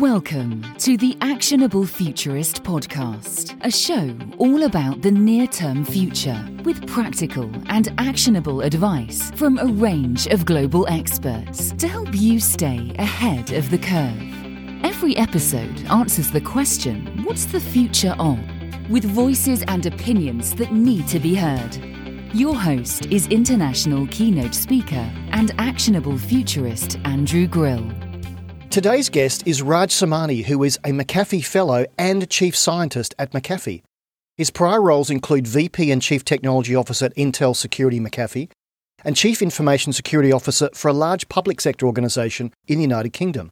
Welcome to the Actionable Futurist podcast, a show all about the near term future with practical and actionable advice from a range of global experts to help you stay ahead of the curve. Every episode answers the question what's the future of? with voices and opinions that need to be heard. Your host is international keynote speaker and actionable futurist Andrew Grill. Today's guest is Raj Samani, who is a McAfee Fellow and Chief Scientist at McAfee. His prior roles include VP and Chief Technology Officer at Intel Security McAfee and Chief Information Security Officer for a large public sector organisation in the United Kingdom.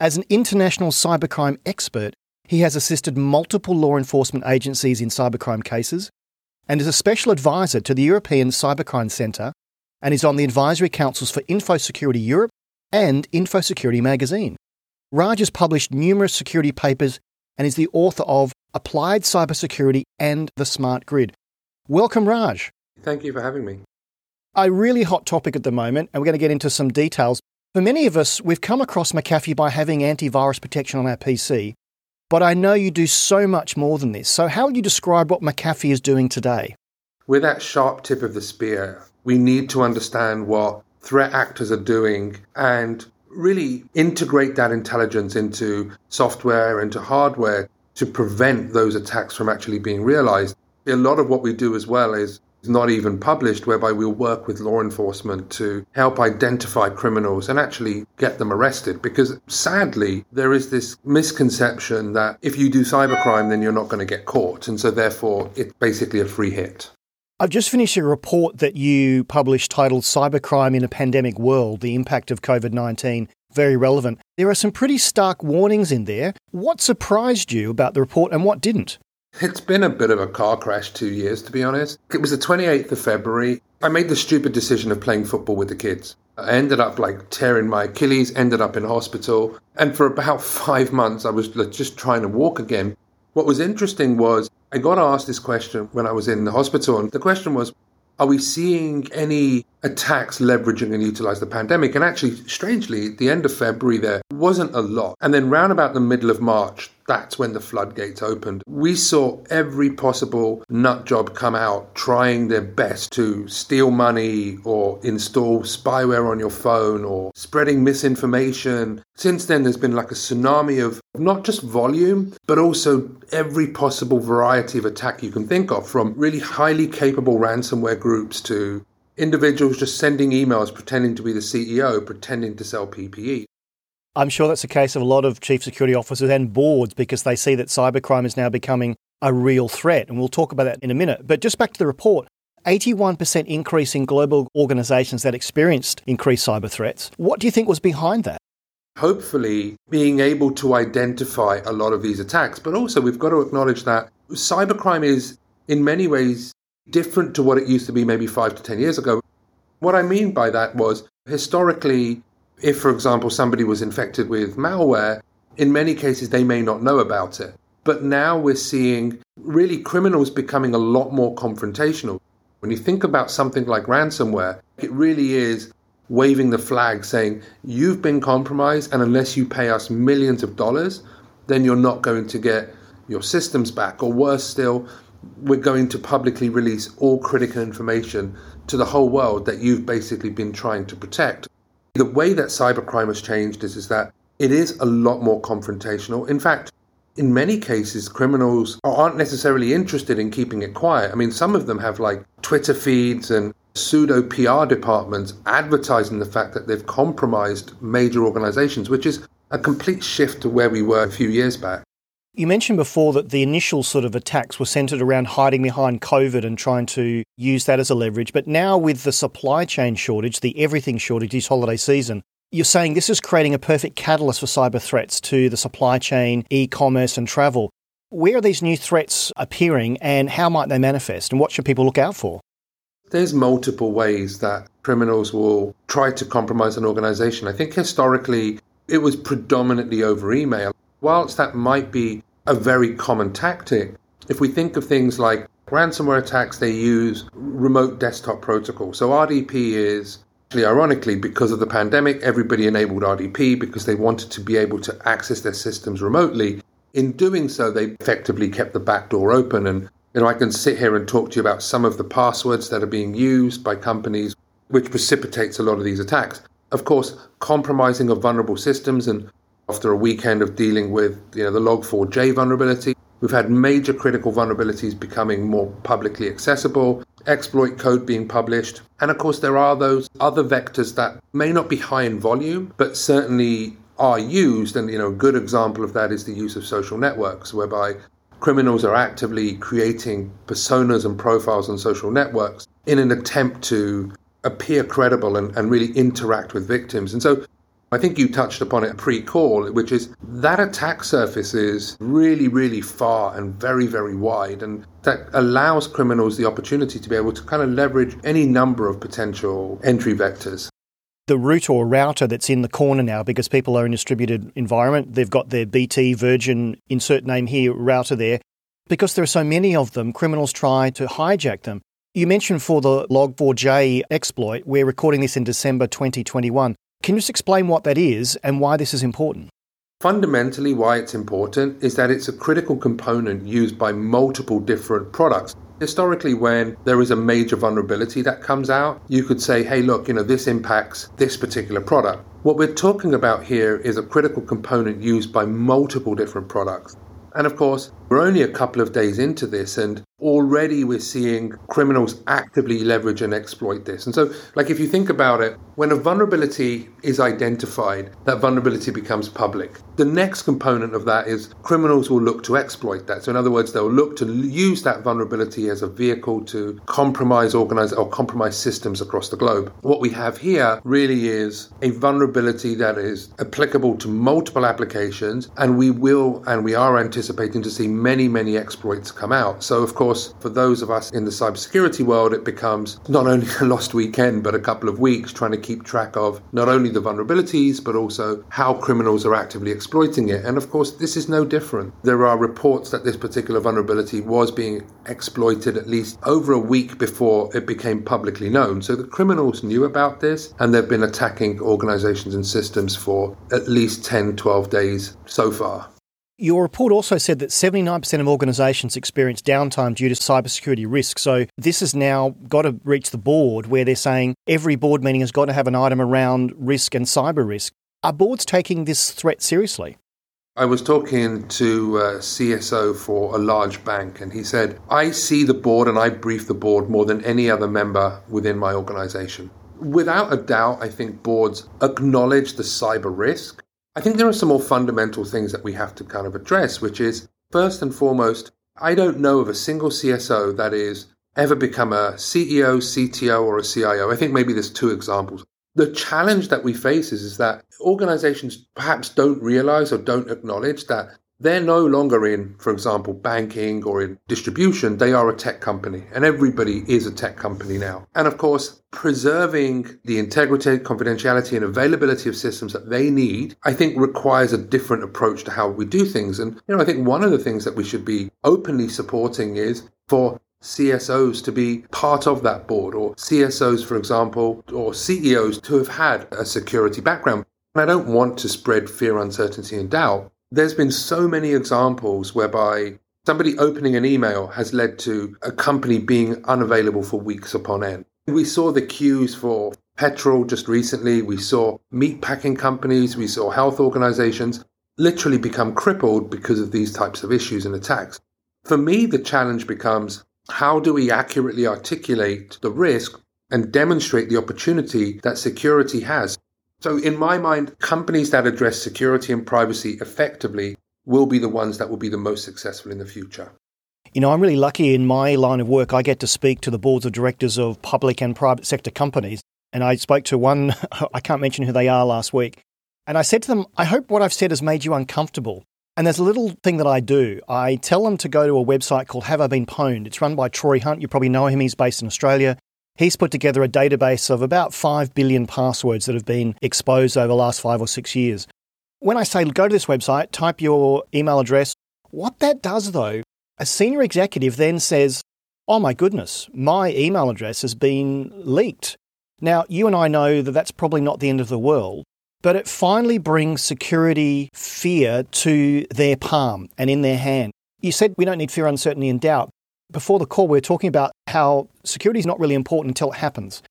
As an international cybercrime expert, he has assisted multiple law enforcement agencies in cybercrime cases and is a special advisor to the European Cybercrime Centre and is on the advisory councils for InfoSecurity Europe and InfoSecurity Magazine. Raj has published numerous security papers and is the author of Applied Cybersecurity and the Smart Grid. Welcome, Raj. Thank you for having me. A really hot topic at the moment, and we're going to get into some details. For many of us, we've come across McAfee by having antivirus protection on our PC, but I know you do so much more than this. So, how would you describe what McAfee is doing today? With that sharp tip of the spear, we need to understand what threat actors are doing and really integrate that intelligence into software, into hardware to prevent those attacks from actually being realized. A lot of what we do as well is not even published, whereby we'll work with law enforcement to help identify criminals and actually get them arrested. Because sadly, there is this misconception that if you do cybercrime, then you're not going to get caught. And so therefore, it's basically a free hit. I've just finished a report that you published titled Cybercrime in a Pandemic World The Impact of COVID 19. Very relevant. There are some pretty stark warnings in there. What surprised you about the report and what didn't? It's been a bit of a car crash two years, to be honest. It was the 28th of February. I made the stupid decision of playing football with the kids. I ended up like tearing my Achilles, ended up in hospital. And for about five months, I was just trying to walk again. What was interesting was I got asked this question when I was in the hospital. And the question was, are we seeing any attacks leveraging and utilize the pandemic? And actually, strangely, at the end of February, there wasn't a lot. And then round about the middle of March, that's when the floodgates opened. We saw every possible nut job come out trying their best to steal money or install spyware on your phone or spreading misinformation. Since then, there's been like a tsunami of not just volume, but also every possible variety of attack you can think of, from really highly capable ransomware groups to individuals just sending emails pretending to be the CEO, pretending to sell PPE. I'm sure that's the case of a lot of chief security officers and boards because they see that cybercrime is now becoming a real threat. And we'll talk about that in a minute. But just back to the report 81% increase in global organizations that experienced increased cyber threats. What do you think was behind that? Hopefully, being able to identify a lot of these attacks, but also we've got to acknowledge that cybercrime is in many ways different to what it used to be maybe five to 10 years ago. What I mean by that was historically, if, for example, somebody was infected with malware, in many cases they may not know about it. But now we're seeing really criminals becoming a lot more confrontational. When you think about something like ransomware, it really is waving the flag saying, You've been compromised, and unless you pay us millions of dollars, then you're not going to get your systems back. Or worse still, we're going to publicly release all critical information to the whole world that you've basically been trying to protect. The way that cybercrime has changed is, is that it is a lot more confrontational. In fact, in many cases, criminals aren't necessarily interested in keeping it quiet. I mean, some of them have like Twitter feeds and pseudo PR departments advertising the fact that they've compromised major organizations, which is a complete shift to where we were a few years back. You mentioned before that the initial sort of attacks were centered around hiding behind COVID and trying to use that as a leverage. But now, with the supply chain shortage, the everything shortage this holiday season, you're saying this is creating a perfect catalyst for cyber threats to the supply chain, e commerce, and travel. Where are these new threats appearing and how might they manifest? And what should people look out for? There's multiple ways that criminals will try to compromise an organization. I think historically it was predominantly over email. Whilst that might be a very common tactic. If we think of things like ransomware attacks, they use remote desktop protocol. So RDP is Actually, ironically, because of the pandemic, everybody enabled RDP because they wanted to be able to access their systems remotely. In doing so, they effectively kept the back door open. And you know, I can sit here and talk to you about some of the passwords that are being used by companies, which precipitates a lot of these attacks. Of course, compromising of vulnerable systems, and after a weekend of dealing with you know the Log4j vulnerability, we've had major critical vulnerabilities becoming more publicly accessible exploit code being published. And of course, there are those other vectors that may not be high in volume, but certainly are used. And, you know, a good example of that is the use of social networks, whereby criminals are actively creating personas and profiles on social networks in an attempt to appear credible and, and really interact with victims. And so I think you touched upon it pre call, which is that attack surface is really, really far and very, very wide. And that allows criminals the opportunity to be able to kind of leverage any number of potential entry vectors. The route or router that's in the corner now, because people are in a distributed environment, they've got their BT, Virgin, insert name here, router there. Because there are so many of them, criminals try to hijack them. You mentioned for the Log4j exploit, we're recording this in December 2021. Can you just explain what that is and why this is important? Fundamentally, why it's important is that it's a critical component used by multiple different products. Historically, when there is a major vulnerability that comes out, you could say, hey, look, you know, this impacts this particular product. What we're talking about here is a critical component used by multiple different products. And of course, we're only a couple of days into this, and already we're seeing criminals actively leverage and exploit this. And so, like, if you think about it, when a vulnerability is identified, that vulnerability becomes public. The next component of that is criminals will look to exploit that. So, in other words, they'll look to use that vulnerability as a vehicle to compromise organize or compromise systems across the globe. What we have here really is a vulnerability that is applicable to multiple applications, and we will and we are anticipating to see many, many exploits come out. So, of course, for those of us in the cybersecurity world, it becomes not only a lost weekend, but a couple of weeks trying to keep track of not only the vulnerabilities, but also how criminals are actively exploiting it. And of course, this is no different. There are reports that this particular vulnerability was being exploited at least over a week before it became publicly known. So the criminals knew about this and they've been attacking organizations and systems for at least 10, 12 days so far. Your report also said that 79% of organisations experience downtime due to cybersecurity risks. So this has now got to reach the board where they're saying every board meeting has got to have an item around risk and cyber risk. Are boards taking this threat seriously? I was talking to uh, a CSO for a large bank, and he said, I see the board and I brief the board more than any other member within my organization. Without a doubt, I think boards acknowledge the cyber risk I think there are some more fundamental things that we have to kind of address, which is first and foremost, I don't know of a single CSO that is ever become a CEO, CTO, or a CIO. I think maybe there's two examples. The challenge that we face is, is that organizations perhaps don't realize or don't acknowledge that they're no longer in, for example, banking or in distribution. They are a tech company, and everybody is a tech company now. And of course, preserving the integrity, confidentiality, and availability of systems that they need, I think requires a different approach to how we do things. And, you know, I think one of the things that we should be openly supporting is for CSOs to be part of that board, or CSOs, for example, or CEOs to have had a security background. And I don't want to spread fear, uncertainty, and doubt there's been so many examples whereby somebody opening an email has led to a company being unavailable for weeks upon end. We saw the queues for petrol just recently. We saw meat packing companies. We saw health organizations literally become crippled because of these types of issues and attacks. For me, the challenge becomes how do we accurately articulate the risk and demonstrate the opportunity that security has? So, in my mind, companies that address security and privacy effectively will be the ones that will be the most successful in the future. You know, I'm really lucky in my line of work. I get to speak to the boards of directors of public and private sector companies. And I spoke to one, I can't mention who they are last week. And I said to them, I hope what I've said has made you uncomfortable. And there's a little thing that I do. I tell them to go to a website called Have I Been Pwned? It's run by Troy Hunt. You probably know him. He's based in Australia. He's put together a database of about 5 billion passwords that have been exposed over the last five or six years. When I say go to this website, type your email address, what that does though, a senior executive then says, Oh my goodness, my email address has been leaked. Now, you and I know that that's probably not the end of the world, but it finally brings security fear to their palm and in their hand. You said we don't need fear, uncertainty, and doubt. Before the call, we were talking about how security is not really important until it happens.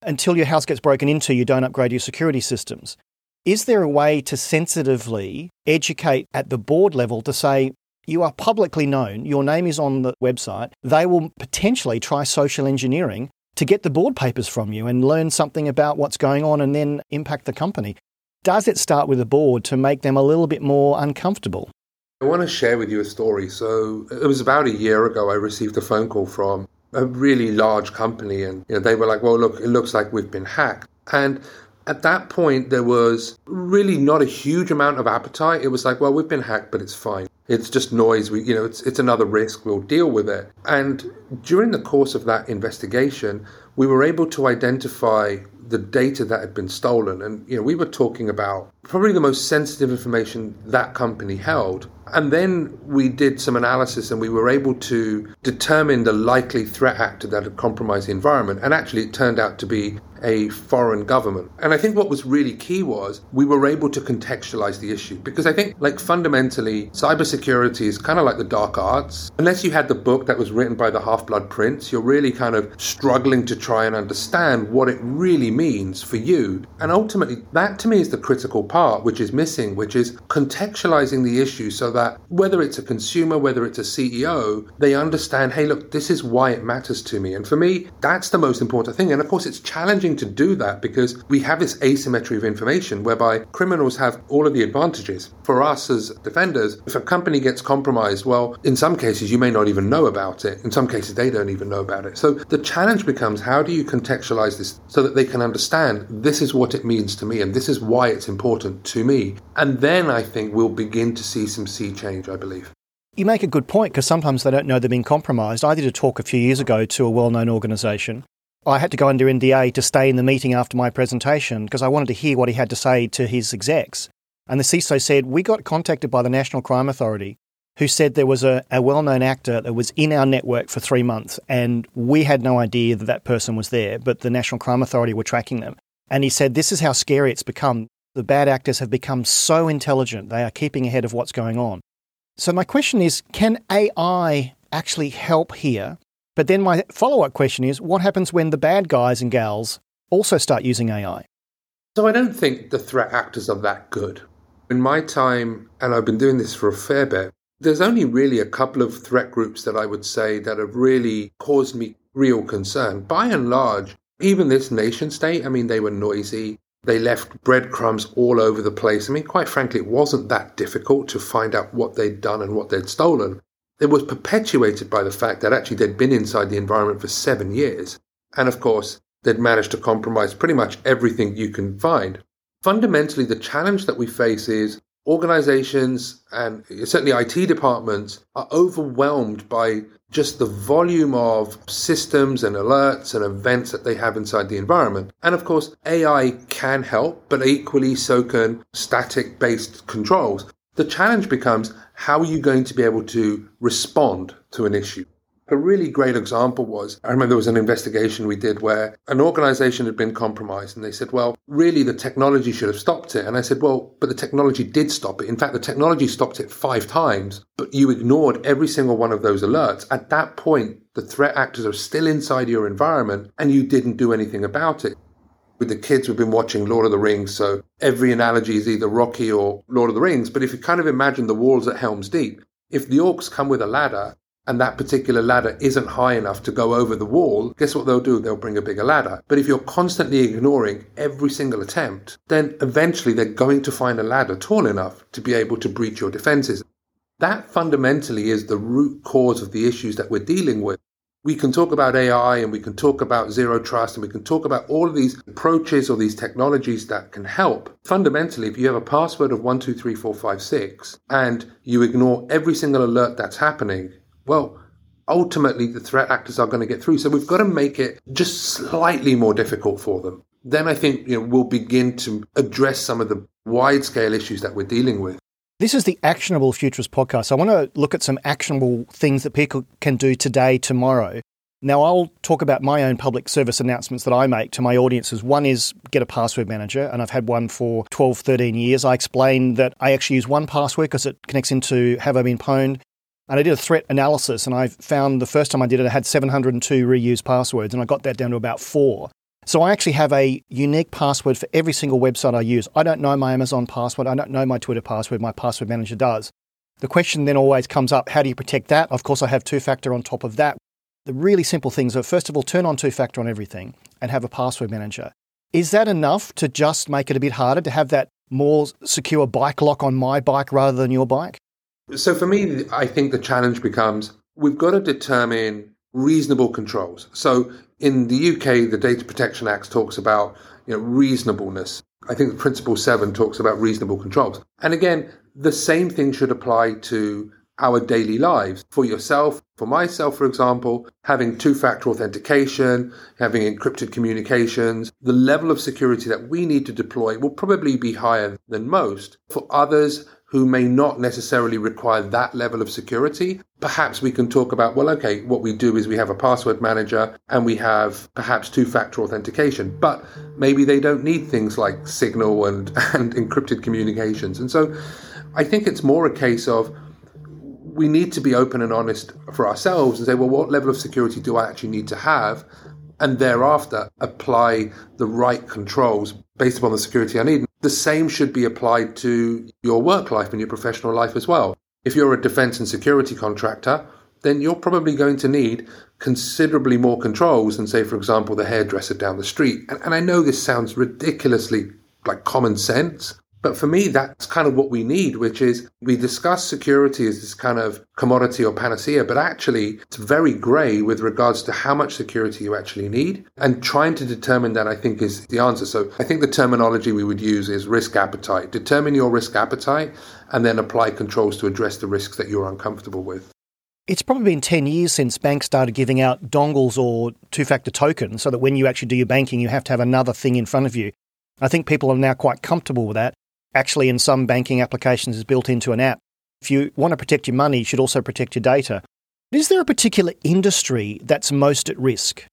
Until your house gets broken into, you don't upgrade your security systems. Is there a way to sensitively educate at the board level to say, you are publicly known, your name is on the website, they will potentially try social engineering to get the board papers from you and learn something about what's going on and then impact the company. Does it start with the board to make them a little bit more uncomfortable? I want to share with you a story. So it was about a year ago, I received a phone call from a really large company, and you know, they were like, "Well, look, it looks like we've been hacked." And at that point, there was really not a huge amount of appetite. It was like, "Well, we've been hacked, but it's fine. It's just noise. We, you know, it's it's another risk. We'll deal with it." And during the course of that investigation, we were able to identify the data that had been stolen. And, you know, we were talking about probably the most sensitive information that company held. And then we did some analysis and we were able to determine the likely threat actor that had compromised the environment. And actually, it turned out to be a foreign government. And I think what was really key was we were able to contextualize the issue because I think, like, fundamentally, cybersecurity is kind of like the dark arts. Unless you had the book that was written by the Half Blood Prince, you're really kind of struggling to try and understand what it really means for you. And ultimately, that to me is the critical part, which is missing, which is contextualizing the issue so that whether it's a consumer, whether it's a CEO, they understand, hey, look, this is why it matters to me. And for me, that's the most important thing. And of course, it's challenging to do that because we have this asymmetry of information whereby criminals have all of the advantages. For us as defenders, if a company gets compromised, well, in some cases, you may not even know about it. In some cases, they don't even know about it. So the challenge becomes how do you contextualize this so that they can understand this is what it means to me and this is why it's important to me. And then I think we'll begin to see some change, I believe. You make a good point because sometimes they don't know they've been compromised. I did a talk a few years ago to a well known organisation. I had to go under NDA to stay in the meeting after my presentation because I wanted to hear what he had to say to his execs. And the CISO said, We got contacted by the National Crime Authority who said there was a, a well known actor that was in our network for three months and we had no idea that that person was there, but the National Crime Authority were tracking them. And he said, This is how scary it's become. The bad actors have become so intelligent, they are keeping ahead of what's going on. So, my question is can AI actually help here? But then my follow up question is what happens when the bad guys and gals also start using AI? So, I don't think the threat actors are that good. In my time, and I've been doing this for a fair bit, there's only really a couple of threat groups that I would say that have really caused me real concern. By and large, even this nation state, I mean, they were noisy. They left breadcrumbs all over the place. I mean, quite frankly, it wasn't that difficult to find out what they'd done and what they'd stolen. It was perpetuated by the fact that actually they'd been inside the environment for seven years. And of course, they'd managed to compromise pretty much everything you can find. Fundamentally, the challenge that we face is organizations and certainly IT departments are overwhelmed by just the volume of systems and alerts and events that they have inside the environment. And of course, AI can help, but equally so can static based controls. The challenge becomes how are you going to be able to respond to an issue? A really great example was I remember there was an investigation we did where an organization had been compromised and they said, well, really the technology should have stopped it. And I said, well, but the technology did stop it. In fact, the technology stopped it five times, but you ignored every single one of those alerts. At that point, the threat actors are still inside your environment and you didn't do anything about it. With the kids, we've been watching Lord of the Rings, so every analogy is either Rocky or Lord of the Rings. But if you kind of imagine the walls at Helm's Deep, if the orcs come with a ladder and that particular ladder isn't high enough to go over the wall, guess what they'll do? They'll bring a bigger ladder. But if you're constantly ignoring every single attempt, then eventually they're going to find a ladder tall enough to be able to breach your defenses. That fundamentally is the root cause of the issues that we're dealing with. We can talk about AI and we can talk about zero trust and we can talk about all of these approaches or these technologies that can help. Fundamentally, if you have a password of 123456 and you ignore every single alert that's happening, well, ultimately the threat actors are going to get through. So we've got to make it just slightly more difficult for them. Then I think you know, we'll begin to address some of the wide scale issues that we're dealing with. This is the Actionable Futurist podcast. I want to look at some actionable things that people can do today, tomorrow. Now, I'll talk about my own public service announcements that I make to my audiences. One is get a password manager, and I've had one for 12, 13 years. I explain that I actually use 1Password because it connects into Have I Been Pwned? And I did a threat analysis, and I found the first time I did it, I had 702 reused passwords, and I got that down to about four. So I actually have a unique password for every single website I use. I don't know my Amazon password, I don't know my Twitter password, my password manager does. The question then always comes up how do you protect that? Of course, I have two factor on top of that. The really simple things are first of all, turn on two factor on everything and have a password manager. Is that enough to just make it a bit harder to have that more secure bike lock on my bike rather than your bike? So for me, I think the challenge becomes we've got to determine reasonable controls. So in the UK, the Data Protection Act talks about you know, reasonableness. I think Principle 7 talks about reasonable controls. And again, the same thing should apply to our daily lives. For yourself, for myself, for example, having two factor authentication, having encrypted communications, the level of security that we need to deploy will probably be higher than most. For others, who may not necessarily require that level of security, perhaps we can talk about, well, okay, what we do is we have a password manager and we have perhaps two factor authentication, but maybe they don't need things like Signal and, and encrypted communications. And so I think it's more a case of we need to be open and honest for ourselves and say, well, what level of security do I actually need to have? And thereafter apply the right controls based upon the security I need. The same should be applied to your work life and your professional life as well. If you're a defense and security contractor, then you're probably going to need considerably more controls than, say, for example, the hairdresser down the street. And, and I know this sounds ridiculously like common sense, but for me, that's kind of what we need, which is we discuss security as this kind of commodity or panacea, but actually it's very grey with regards to how much security you actually need. And trying to determine that, I think, is the answer. So I think the terminology we would use is risk appetite. Determine your risk appetite and then apply controls to address the risks that you're uncomfortable with. It's probably been 10 years since banks started giving out dongles or two factor tokens so that when you actually do your banking, you have to have another thing in front of you. I think people are now quite comfortable with that actually in some banking applications is built into an app. If you want to protect your money, you should also protect your data. Is there a particular industry that's most at risk?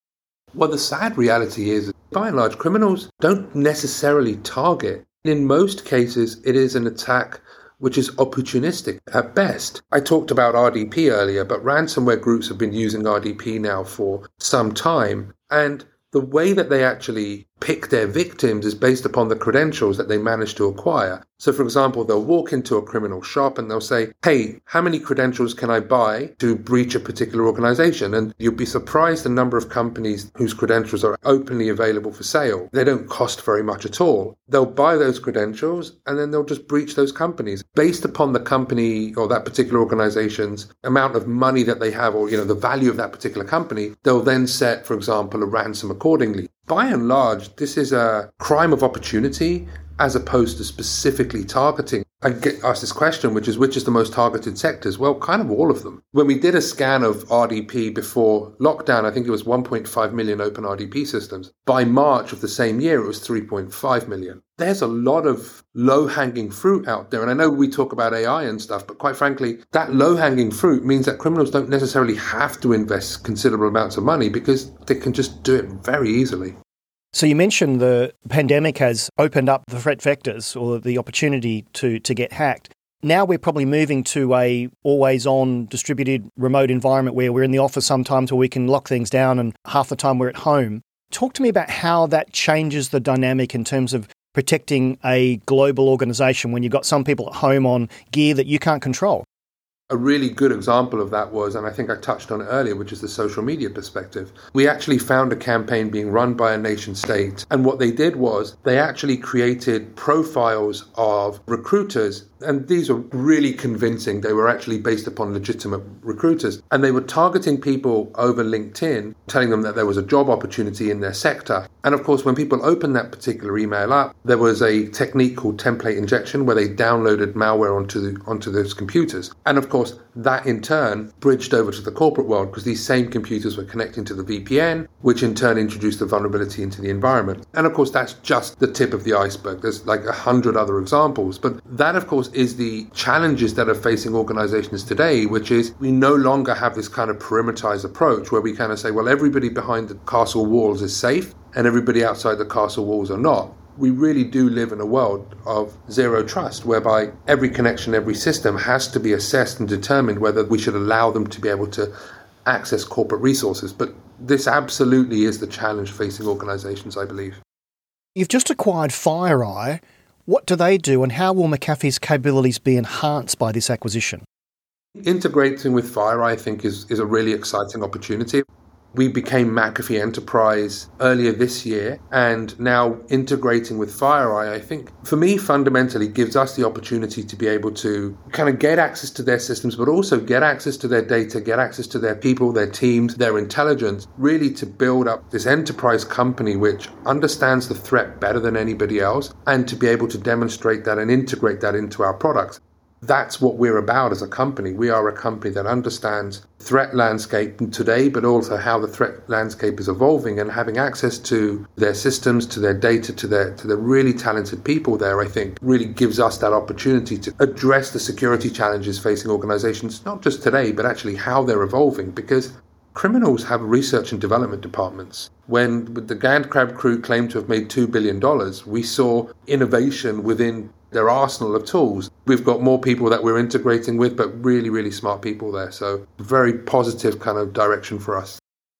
Well, the sad reality is, by and large, criminals don't necessarily target. In most cases, it is an attack which is opportunistic at best. I talked about RDP earlier, but ransomware groups have been using RDP now for some time. And the way that they actually pick their victims is based upon the credentials that they manage to acquire. So, for example, they'll walk into a criminal shop and they'll say, Hey, how many credentials can I buy to breach a particular organization? And you'll be surprised the number of companies whose credentials are openly available for sale. They don't cost very much at all. They'll buy those credentials and then they'll just breach those companies based upon the company or that particular organization's amount of money that they have or, you know, the value of that particular company. They'll then set, for example, a ransom accordingly. By and large, this is a crime of opportunity as opposed to specifically targeting. I get asked this question, which is which is the most targeted sectors? Well, kind of all of them. When we did a scan of RDP before lockdown, I think it was 1.5 million open RDP systems. By March of the same year, it was 3.5 million. There's a lot of low hanging fruit out there. And I know we talk about AI and stuff, but quite frankly, that low hanging fruit means that criminals don't necessarily have to invest considerable amounts of money because they can just do it very easily. So you mentioned the pandemic has opened up the threat vectors or the opportunity to, to get hacked. Now we're probably moving to a always on distributed remote environment where we're in the office sometimes where we can lock things down and half the time we're at home. Talk to me about how that changes the dynamic in terms of protecting a global organization when you've got some people at home on gear that you can't control. A really good example of that was, and I think I touched on it earlier, which is the social media perspective. We actually found a campaign being run by a nation state, and what they did was they actually created profiles of recruiters and these were really convincing. They were actually based upon legitimate recruiters. And they were targeting people over LinkedIn, telling them that there was a job opportunity in their sector. And of course, when people opened that particular email up, there was a technique called template injection where they downloaded malware onto, the, onto those computers. And of course, that in turn bridged over to the corporate world because these same computers were connecting to the VPN, which in turn introduced the vulnerability into the environment. And of course, that's just the tip of the iceberg. There's like a hundred other examples. But that, of course, is the challenges that are facing organizations today, which is we no longer have this kind of perimeterized approach where we kind of say, well, everybody behind the castle walls is safe and everybody outside the castle walls are not we really do live in a world of zero trust, whereby every connection, every system has to be assessed and determined whether we should allow them to be able to access corporate resources. But this absolutely is the challenge facing organizations, I believe. You've just acquired FireEye. What do they do, and how will McAfee's capabilities be enhanced by this acquisition? Integrating with FireEye, I think, is, is a really exciting opportunity. We became McAfee Enterprise earlier this year, and now integrating with FireEye, I think for me fundamentally gives us the opportunity to be able to kind of get access to their systems, but also get access to their data, get access to their people, their teams, their intelligence, really to build up this enterprise company which understands the threat better than anybody else, and to be able to demonstrate that and integrate that into our products that's what we're about as a company. We are a company that understands threat landscape today, but also how the threat landscape is evolving and having access to their systems, to their data, to their to the really talented people there, I think really gives us that opportunity to address the security challenges facing organizations, not just today, but actually how they're evolving because criminals have research and development departments. When the GandCrab crew claimed to have made $2 billion, we saw innovation within their arsenal of tools. We've got more people that we're integrating with, but really, really smart people there. So, very positive kind of direction for us.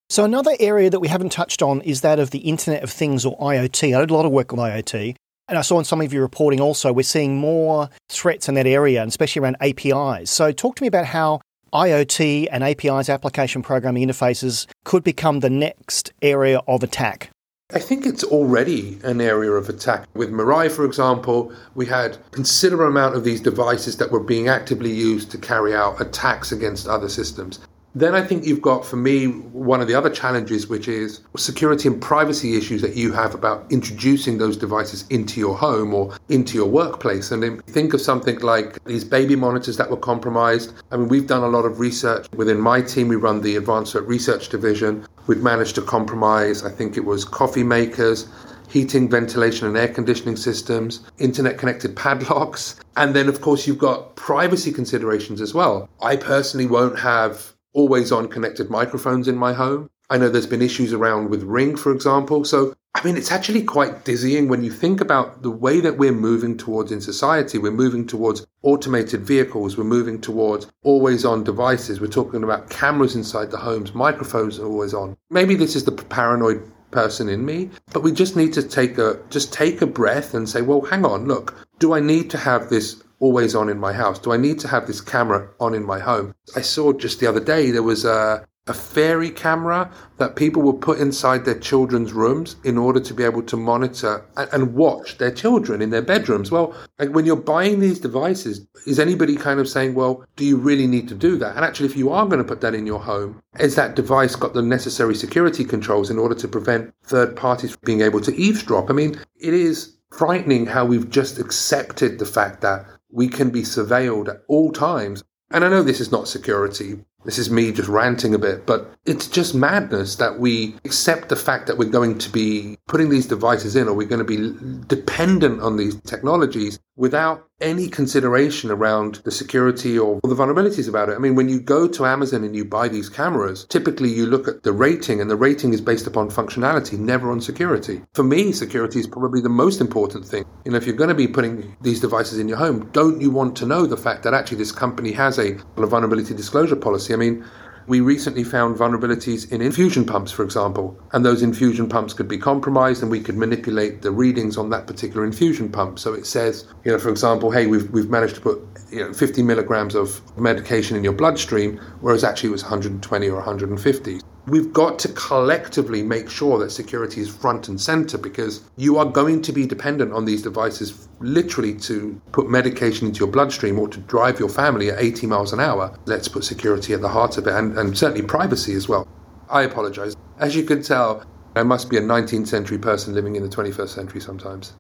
So, another area that we haven't touched on is that of the Internet of Things or IoT. I did a lot of work on IoT. And I saw in some of your reporting also, we're seeing more threats in that area, and especially around APIs. So, talk to me about how IoT and APIs, application programming interfaces, could become the next area of attack. I think it's already an area of attack. With Mirai, for example, we had considerable amount of these devices that were being actively used to carry out attacks against other systems. Then I think you've got, for me, one of the other challenges, which is security and privacy issues that you have about introducing those devices into your home or into your workplace. And think of something like these baby monitors that were compromised. I mean, we've done a lot of research within my team. We run the Advanced Research Division. We've managed to compromise, I think it was coffee makers, heating, ventilation, and air conditioning systems, internet connected padlocks. And then, of course, you've got privacy considerations as well. I personally won't have always on connected microphones in my home. I know there's been issues around with Ring, for example. So, I mean, it's actually quite dizzying when you think about the way that we're moving towards in society. We're moving towards automated vehicles. We're moving towards always on devices. We're talking about cameras inside the homes, microphones are always on. Maybe this is the paranoid person in me, but we just need to take a, just take a breath and say, well, hang on, look, do I need to have this always on in my house? Do I need to have this camera on in my home? I saw just the other day there was a, a fairy camera that people would put inside their children's rooms in order to be able to monitor and, and watch their children in their bedrooms. Well, like when you're buying these devices, is anybody kind of saying, well, do you really need to do that? And actually, if you are going to put that in your home, has that device got the necessary security controls in order to prevent third parties being able to eavesdrop? I mean, it is frightening how we've just accepted the fact that we can be surveilled at all times. And I know this is not security. This is me just ranting a bit, but it's just madness that we accept the fact that we're going to be putting these devices in or we're going to be dependent on these technologies without any consideration around the security or the vulnerabilities about it. I mean, when you go to Amazon and you buy these cameras, typically you look at the rating, and the rating is based upon functionality, never on security. For me, security is probably the most important thing. You know, if you're going to be putting these devices in your home, don't you want to know the fact that actually this company has a, vulnerability disclosure policy? I mean, we recently found vulnerabilities in infusion pumps, for example, and those infusion pumps could be compromised and we could manipulate the readings on that particular infusion pump. So it says, you know, for example, hey, we've, we've managed to put you know, 50 milligrams of medication in your bloodstream, whereas actually it was 120 or 150. We've got to collectively make sure that security is front and center because you are going to be dependent on these devices literally to put medication into your bloodstream or to drive your family at 80 miles an hour. Let's put security at the heart of it and, and certainly privacy as well. I apologize. As you can tell, I must be a 19th century person living in the 21st century sometimes.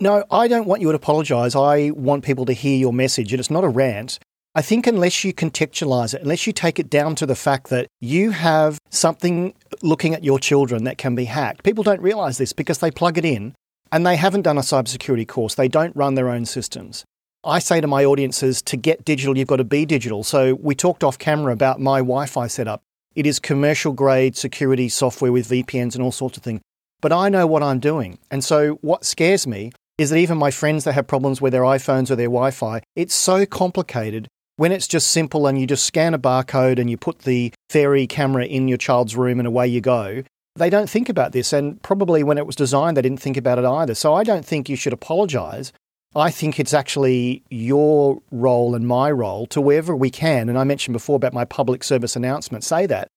No, I don't want you to apologise. I want people to hear your message, and it's not a rant. I think unless you contextualize it, unless you take it down to the fact that you have something looking at your children that can be hacked, people don't realize this because they plug it in and they haven't done a cybersecurity course. They don't run their own systems. I say to my audiences to get digital, you've got to be digital. So we talked off camera about my Wi Fi setup. It is commercial grade security software with VPNs and all sorts of things. But I know what I'm doing. And so what scares me is that even my friends that have problems with their iPhones or their Wi Fi, it's so complicated when it's just simple and you just scan a barcode and you put the fairy camera in your child's room and away you go. They don't think about this. And probably when it was designed, they didn't think about it either. So I don't think you should apologize I think it's actually your role and my role to wherever we can. And I mentioned before about my public service announcement, say that.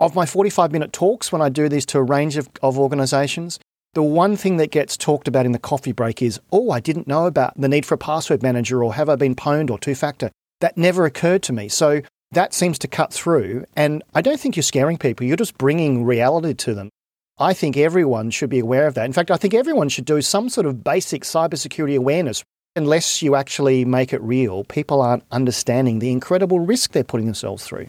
Of my 45 minute talks, when I do these to a range of, of organizations, the one thing that gets talked about in the coffee break is, oh, I didn't know about the need for a password manager or have I been pwned or two factor. That never occurred to me. So that seems to cut through. And I don't think you're scaring people, you're just bringing reality to them. I think everyone should be aware of that. In fact, I think everyone should do some sort of basic cybersecurity awareness. Unless you actually make it real, people aren't understanding the incredible risk they're putting themselves through.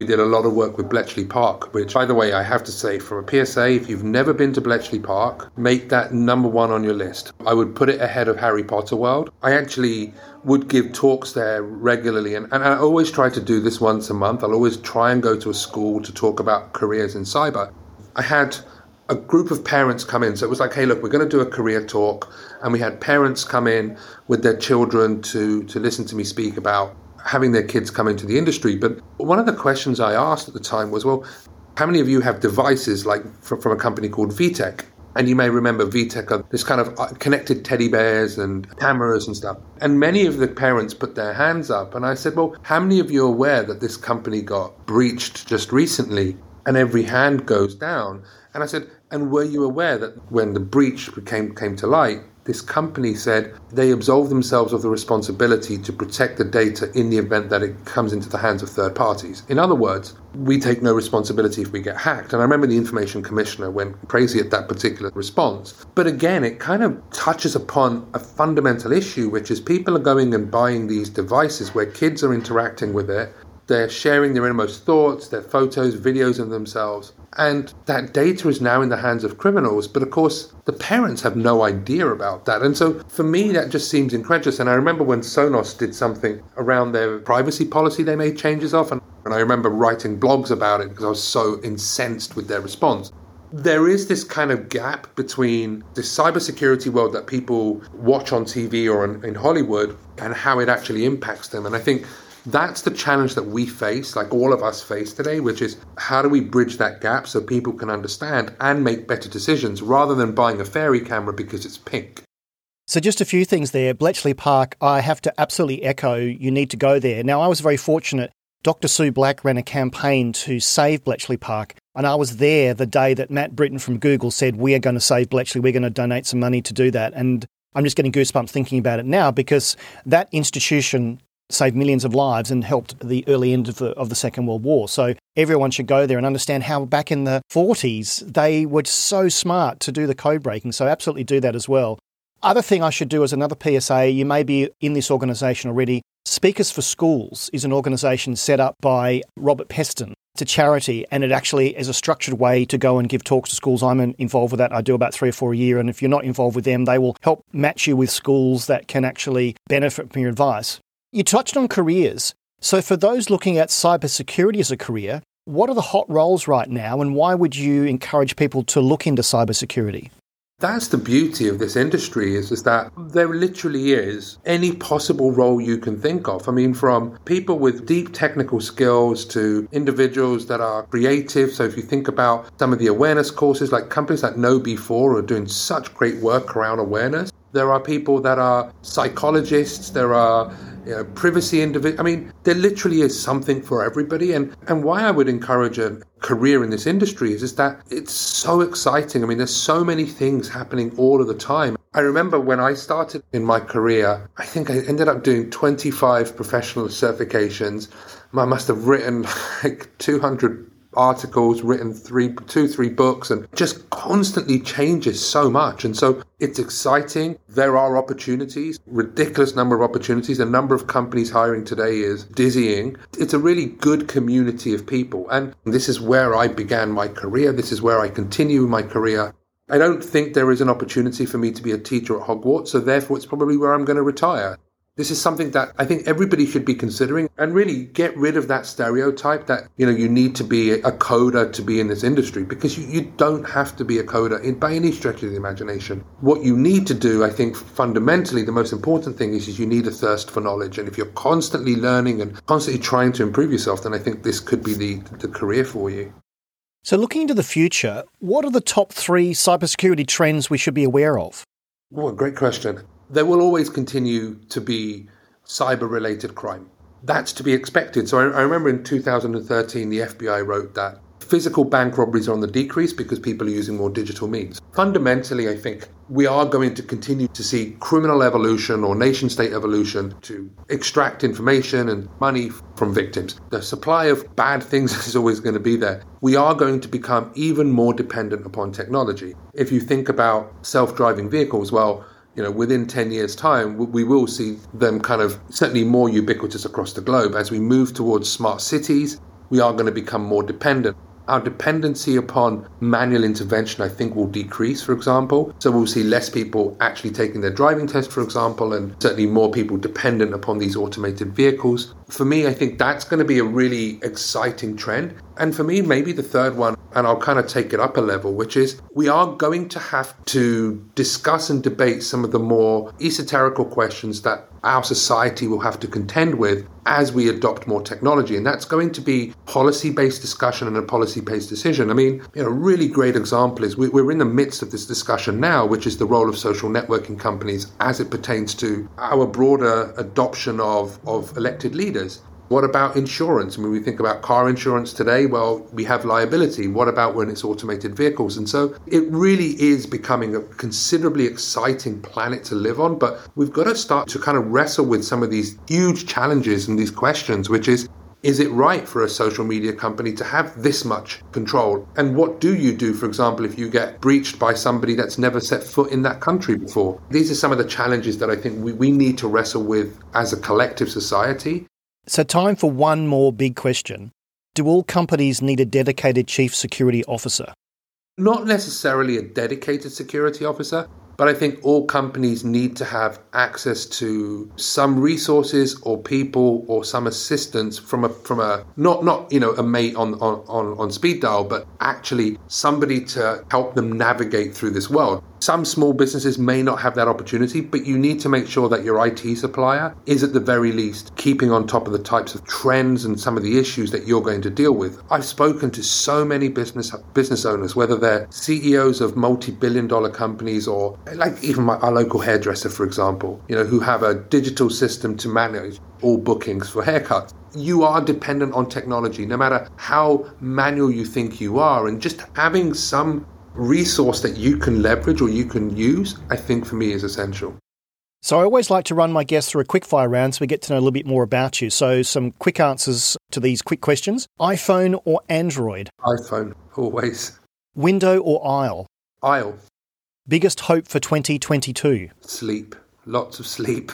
We did a lot of work with Bletchley Park, which, by the way, I have to say, from a PSA, if you've never been to Bletchley Park, make that number one on your list. I would put it ahead of Harry Potter World. I actually would give talks there regularly, and, and I always try to do this once a month. I'll always try and go to a school to talk about careers in cyber. I had a group of parents come in. So it was like, hey, look, we're going to do a career talk. And we had parents come in with their children to, to listen to me speak about having their kids come into the industry. But one of the questions I asked at the time was, well, how many of you have devices like from, from a company called VTech? And you may remember VTech are this kind of uh, connected teddy bears and cameras and stuff. And many of the parents put their hands up. And I said, well, how many of you are aware that this company got breached just recently? And every hand goes down. And I said, and were you aware that when the breach came, came to light, this company said they absolve themselves of the responsibility to protect the data in the event that it comes into the hands of third parties. In other words, we take no responsibility if we get hacked. And I remember the information commissioner went crazy at that particular response. But again, it kind of touches upon a fundamental issue, which is people are going and buying these devices where kids are interacting with it. They're sharing their innermost thoughts, their photos, videos of themselves and that data is now in the hands of criminals. But of course, the parents have no idea about that. And so for me, that just seems incredulous. And I remember when Sonos did something around their privacy policy, they made changes off. And, and I remember writing blogs about it because I was so incensed with their response there is this kind of gap between the cybersecurity world that people watch on TV or in, in, Hollywood and how it actually impacts them. And I think that's the challenge that we face, like all of us face today, which is how do we bridge that gap so people can understand and make better decisions rather than buying a fairy camera because it's pink. So, just a few things there. Bletchley Park, I have to absolutely echo you need to go there. Now, I was very fortunate. Dr. Sue Black ran a campaign to save Bletchley Park, and I was there the day that Matt Brittin from Google said, We are going to save Bletchley, we're going to donate some money to do that. And I'm just getting goosebumps thinking about it now because that institution saved millions of lives and helped the early end of the, of the Second World War. So everyone should go there and understand how back in the 40s they were so smart to do the code breaking. So absolutely do that as well. Other thing I should do as another PSA, you may be in this organisation already. Speakers for Schools is an organisation set up by Robert Peston. It's a charity and it actually is a structured way to go and give talks to schools. I'm involved with that. I do about three or four a year. And if you're not involved with them, they will help match you with schools that can actually benefit from your advice. You touched on careers. So, for those looking at cybersecurity as a career, what are the hot roles right now, and why would you encourage people to look into cybersecurity? That's the beauty of this industry is, is that there literally is any possible role you can think of. I mean, from people with deep technical skills to individuals that are creative. So if you think about some of the awareness courses, like companies like KnowBe4 are doing such great work around awareness. There are people that are psychologists, there are you know, privacy individual. I mean, there literally is something for everybody. And, and why I would encourage a career in this industry is, is that it's so exciting. I mean, there's so many things happening all of the time. I remember when I started in my career, I think I ended up doing 25 professional certifications. I must have written like 200 articles, written three, two, three books, and just constantly changes so much. And so It's exciting. There are opportunities, ridiculous number of opportunities. The number of companies hiring today is dizzying. It's a really good community of people. And this is where I began my career. This is where I continue my career. I don't think there is an opportunity for me to be a teacher at Hogwarts, so therefore it's probably where I'm going to retire. This is something that I think everybody should be considering and really get rid of that stereotype that, you know, you need to be a coder to be in this industry because you, you don't have to be a coder in, by any stretch of the imagination. What you need to do, I think fundamentally the most important thing is, is you need a thirst for knowledge. And if you're constantly learning and constantly trying to improve yourself, then I think this could be the, the career for you. So, looking into the future, what are the top three cybersecurity trends we should be aware of? Oh, great question there will always continue to be cyber related crime. That's to be expected. So I, I, remember in 2013, the FBI wrote that physical bank robberies are on the decrease because people are using more digital means. Fundamentally, I think we are going to continue to see criminal evolution or nation state evolution to extract information and money from victims. The supply of bad things is always going to be there. We are going to become even more dependent upon technology. If you think about self driving vehicles, well, you know, within 10 years' time, we will see them kind of certainly more ubiquitous across the globe. As we move towards smart cities, we are going to become more dependent our dependency upon manual intervention, I think, will decrease, for example. So we'll see less people actually taking their driving test, for example, and certainly more people dependent upon these automated vehicles. For me, I think that's going to be a really exciting trend. And for me, maybe the third one, and I'll kind of take it up a level, which is we are going to have to discuss and debate some of the more esoterical questions that our society will have to contend with as we adopt more technology. And that's going to be policy based discussion and a policy based decision. I mean, you know, a really great example is we're in the midst of this discussion now, which is the role of social networking companies as it pertains to our broader adoption of, of elected leaders. What about insurance? Mean, we think about car insurance today. Well, we have liability. What about when it's automated vehicles? And so it really is becoming a considerably exciting planet to live on. But we've got to start to kind of wrestle with some of these huge challenges and these questions, which is is it right for a social media company to have this much control? And what do you do, for example, if you get breached by somebody that's never set foot in that country before? These are some of the challenges that I think we, we need to wrestle with as a collective society. So, time for one more big question. Do all companies need a dedicated chief security officer? Not necessarily a dedicated security officer, but I think all companies need to have access to some resources or people or some assistance from a from a not not you know a mate on on on speed dial, but actually somebody to help them navigate through this world. Some small businesses may not have that opportunity, but you need to make sure that your IT supplier is at the very least keeping on top of the types of trends and some of the issues that you're going to deal with. I've spoken to so many business business owners, whether they're CEOs of multi-billion dollar companies or like even my, our local hairdresser, for example, you know, who have a digital system to manage all bookings for haircuts you are dependent on technology, no matter how manual you think you are. And just having some resource that you can leverage or you can use, I think for me is essential. So I always like to run my guests through a quick fire round so we get to know a little bit more about you. So some quick answers to these quick questions. iPhone or Android? iPhone, always. Window or aisle? Aisle. Biggest hope for 2022? Sleep. Lots of sleep.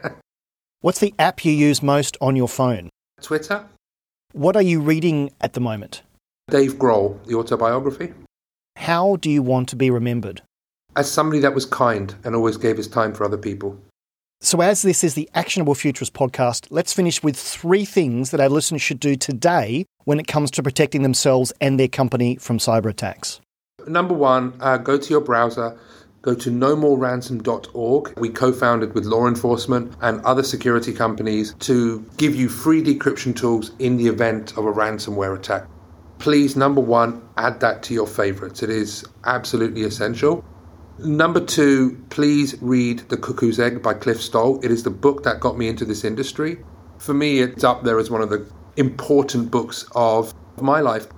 What's the app you use most on your phone? Twitter. What are you reading at the moment? Dave Grohl, the autobiography. How do you want to be remembered? As somebody that was kind and always gave his time for other people. So, as this is the Actionable Futurist podcast, let's finish with three things that our listeners should do today when it comes to protecting themselves and their company from cyber attacks. Number one, uh, go to your browser, go to nomoreransom.org. We co founded with law enforcement and other security companies to give you free decryption tools in the event of a ransomware attack please, number one, add that to your favorites. It is absolutely essential. Number two, please read The Cuckoo's Egg by Cliff Stoll. It is the book that got me into this industry. For me, it's up there as one of the important books of my life.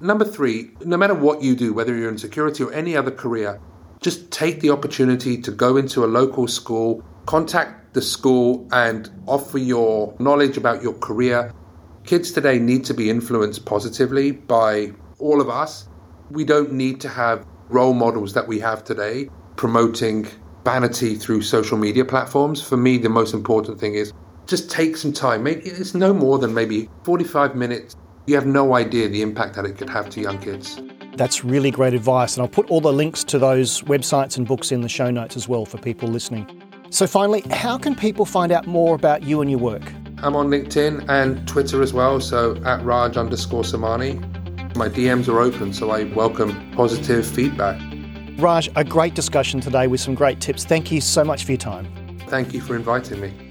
Number three, no matter what you do, whether you're in security or any other career, just take the opportunity to go into a local school, contact the school, and offer your knowledge about your career Kids today need to be influenced positively by all of us. We don't need to have role models that we have today. promoting vanity through social media platforms. For me, the most important thing is just take some time. Maybe it's no more than maybe 45 minutes. You have no idea the impact that it could have to young kids. That's really great advice, and I'll put all the links to those websites and books in the show notes as well for people listening. So, finally, how can people find out more about you and your work? I'm on LinkedIn and Twitter as well, so at Raj underscore Samani. My DMs are open, so I welcome positive feedback. Raj, a great discussion today with some great tips. Thank you so much for your time. Thank you for inviting me.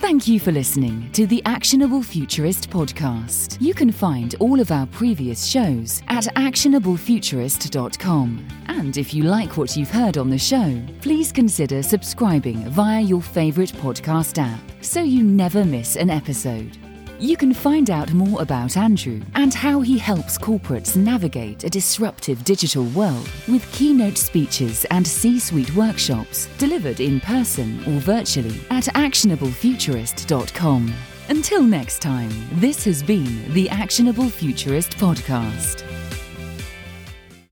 Thank you for listening to the Actionable Futurist podcast. You can find all of our previous shows at actionablefuturist.com. And if you like what you've heard on the show, please consider subscribing via your favourite podcast app so you never miss an episode. You can find out more about Andrew and how he helps corporates navigate a disruptive digital world with keynote speeches and C suite workshops delivered in person or virtually at actionablefuturist.com. Until next time, this has been the Actionable Futurist Podcast.